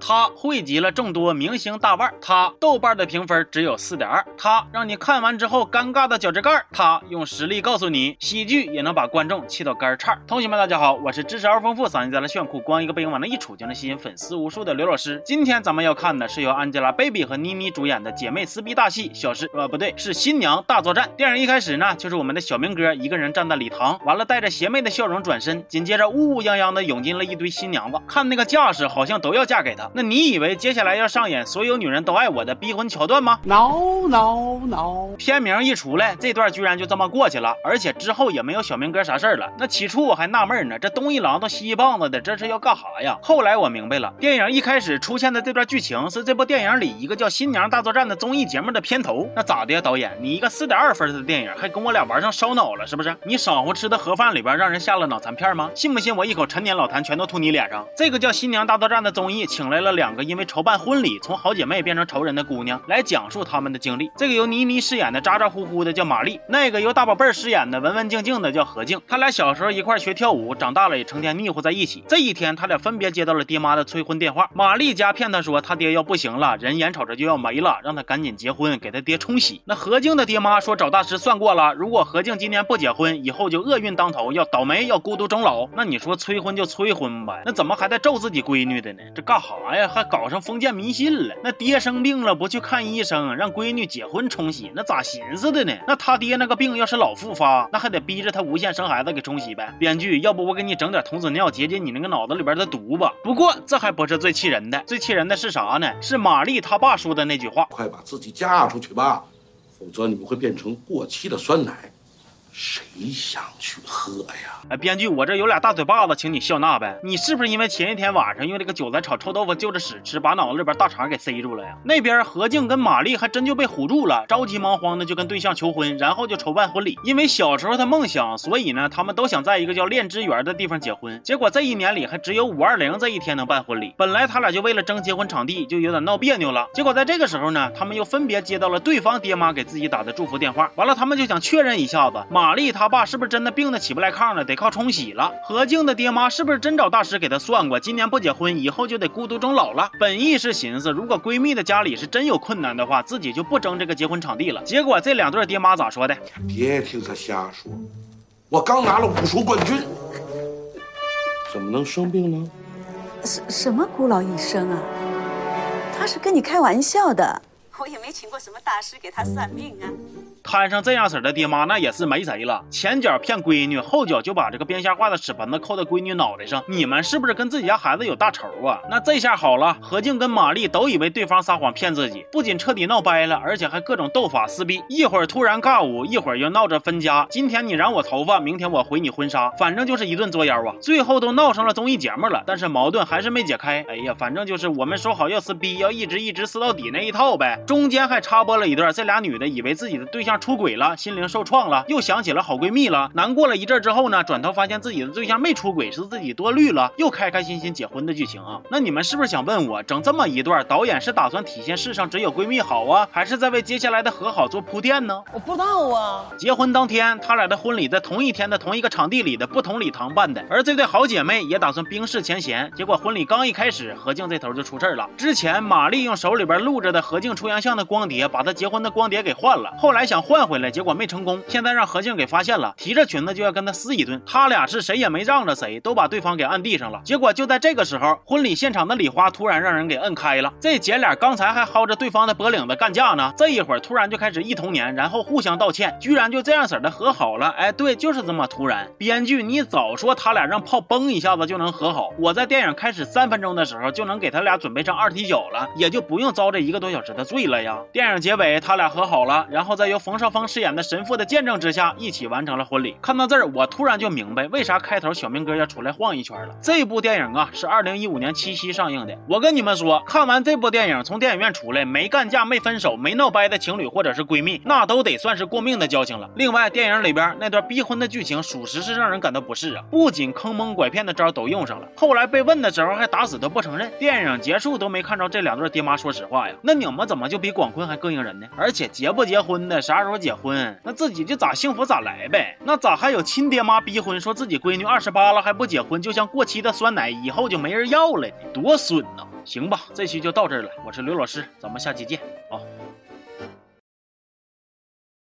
它汇集了众多明星大腕，它豆瓣的评分只有四点二，它让你看完之后尴尬的脚趾盖，它用实力告诉你，喜剧也能把观众气到肝颤。同学们，大家好，我是知识而丰富、嗓音在了炫酷、光一个背影往那一杵就能吸引粉丝无数的刘老师。今天咱们要看的是由 Angelababy 和妮妮主演的姐妹撕逼大戏《小时》，呃，不对，是新娘大作战。电影一开始呢，就是我们的小明哥一个人站在礼堂，完了带着邪魅的笑容转身，紧接着呜呜泱泱的涌进了一堆新娘子，看那个架势，好像都要嫁给他。那你以为接下来要上演所有女人都爱我的逼婚桥段吗？No No No！片名一出来，这段居然就这么过去了，而且之后也没有小明哥啥事儿了。那起初我还纳闷呢，这东一榔头西一棒子的，这是要干啥呀？后来我明白了，电影一开始出现的这段剧情是这部电影里一个叫《新娘大作战》的综艺节目的片头。那咋的呀，导演？你一个四点二分的电影，还跟我俩玩上烧脑了是不是？你晌午吃的盒饭里边让人下了脑残片吗？信不信我一口陈年老痰全都吐你脸上？这个叫《新娘大作战》的综艺，请来了两个因为筹办婚礼从好姐妹变成仇人的姑娘，来讲述他们的经历。这个由倪妮饰演的咋咋呼呼的叫玛丽，那个由大宝贝儿饰演的文文静静的叫何静。他俩小时候一块学跳舞，长大了也成天腻乎在一起。这一天，他俩分别接到了爹妈的催婚电话。玛丽家骗他说他爹要不行了，人眼瞅着就要没了，让他赶紧结婚，给他爹冲喜。那何静的爹妈说找大师算过了，如果何静今年不结婚，以后就厄运当头，要倒霉，要孤独终老。那你说催婚就催婚吧，那怎么还在咒自己闺女的呢？这干哈哎呀？还搞上封建迷信了？那爹生病了不去看医生，让闺女结婚冲喜，那咋寻思的呢？那他爹那个病要是老复发，那还得逼着他无限生孩子给冲喜呗？编剧，要不我给你整点童子尿解解你那个脑子里边的毒吧？不过这还不是最气人的，最气人的是啥呢？是玛丽她爸说的那句话：快把自己嫁出去吧，否则你们会变成过期的酸奶。谁想去喝呀？哎，编剧，我这有俩大嘴巴子，请你笑纳呗。你是不是因为前一天晚上用这个韭菜炒臭豆腐就着屎吃，把脑子里边大肠给塞住了呀？那边何静跟玛丽还真就被唬住了，着急忙慌的就跟对象求婚，然后就筹办婚礼。因为小时候的梦想，所以呢，他们都想在一个叫炼之园的地方结婚。结果这一年里还只有五二零这一天能办婚礼。本来他俩就为了争结婚场地就有点闹别扭了。结果在这个时候呢，他们又分别接到了对方爹妈给自己打的祝福电话。完了，他们就想确认一下子。丽她爸是不是真的病得起不来炕了？得靠冲喜了。何静的爹妈是不是真找大师给她算过，今年不结婚，以后就得孤独终老了？本意是寻思，如果闺蜜的家里是真有困难的话，自己就不争这个结婚场地了。结果这两对爹妈咋说的？别听他瞎说，我刚拿了武术冠军，怎么能生病呢？什什么孤老一生啊？他是跟你开玩笑的。我也没请过什么大师给他算命啊。摊上这样式的爹妈，那也是没谁了。前脚骗闺女，后脚就把这个编瞎话的屎盆子扣在闺女脑袋上。你们是不是跟自己家孩子有大仇啊？那这下好了，何静跟玛丽都以为对方撒谎骗自己，不仅彻底闹掰了，而且还各种斗法撕逼。一会儿突然尬舞，一会儿又闹着分家。今天你染我头发，明天我回你婚纱，反正就是一顿作妖啊。最后都闹上了综艺节目了，但是矛盾还是没解开。哎呀，反正就是我们说好要撕逼，要一直一直撕到底那一套呗。中间还插播了一段，这俩女的以为自己的对象出轨了，心灵受创了，又想起了好闺蜜了。难过了一阵之后呢，转头发现自己的对象没出轨，是自己多虑了，又开开心心结婚的剧情啊。那你们是不是想问我，整这么一段，导演是打算体现世上只有闺蜜好啊，还是在为接下来的和好做铺垫呢？我不知道啊。结婚当天，他俩的婚礼在同一天的同一个场地里的不同礼堂办的，而这对好姐妹也打算冰释前嫌。结果婚礼刚一开始，何静这头就出事了。之前玛丽用手里边录着的何静出洋相的光碟，把她结婚的光碟给换了，后来想换回来，结果没成功。现在让何静给发现了，提着裙子就要跟他撕一顿。他俩是谁也没让着谁，都把对方给按地上了。结果就在这个时候，婚礼现场的礼花突然让人给摁开了。这姐俩刚才还薅着对方的脖领子干架呢，这一会儿突然就开始一童年，然后互相道歉，居然就这样式的和好了。哎，对，就是这么突然。编剧，你早说他俩让炮崩一下子就能和好，我在电影开始三分钟的时候就能给他俩准备上二踢脚了，也就不用遭这一个多小时的罪了呀。电影结尾，他俩和好了，然后再由冯绍峰饰演的神父的见证之下，一起完成了婚礼。看到这儿，我突然就明白为啥开头小明哥要出来晃一圈了。这部电影啊，是二零一五年七夕上映的。我跟你们说，看完这部电影，从电影院出来没干架、没分手、没闹掰的情侣或者是闺蜜，那都得算是过命的交情了。另外，电影里边那段逼婚的剧情，属实是让人感到不适啊。不仅坑蒙拐骗的招都用上了，后来被问的时候还打死都不承认。电影结束都没看着这两对爹妈说实话呀。那你们怎么就比广坤还膈应人呢？而且结不结婚的，啥时候？时候结婚，那自己就咋幸福咋来呗。那咋还有亲爹妈逼婚，说自己闺女二十八了还不结婚，就像过期的酸奶，以后就没人要了，多损呢！行吧，这期就到这儿了，我是刘老师，咱们下期见。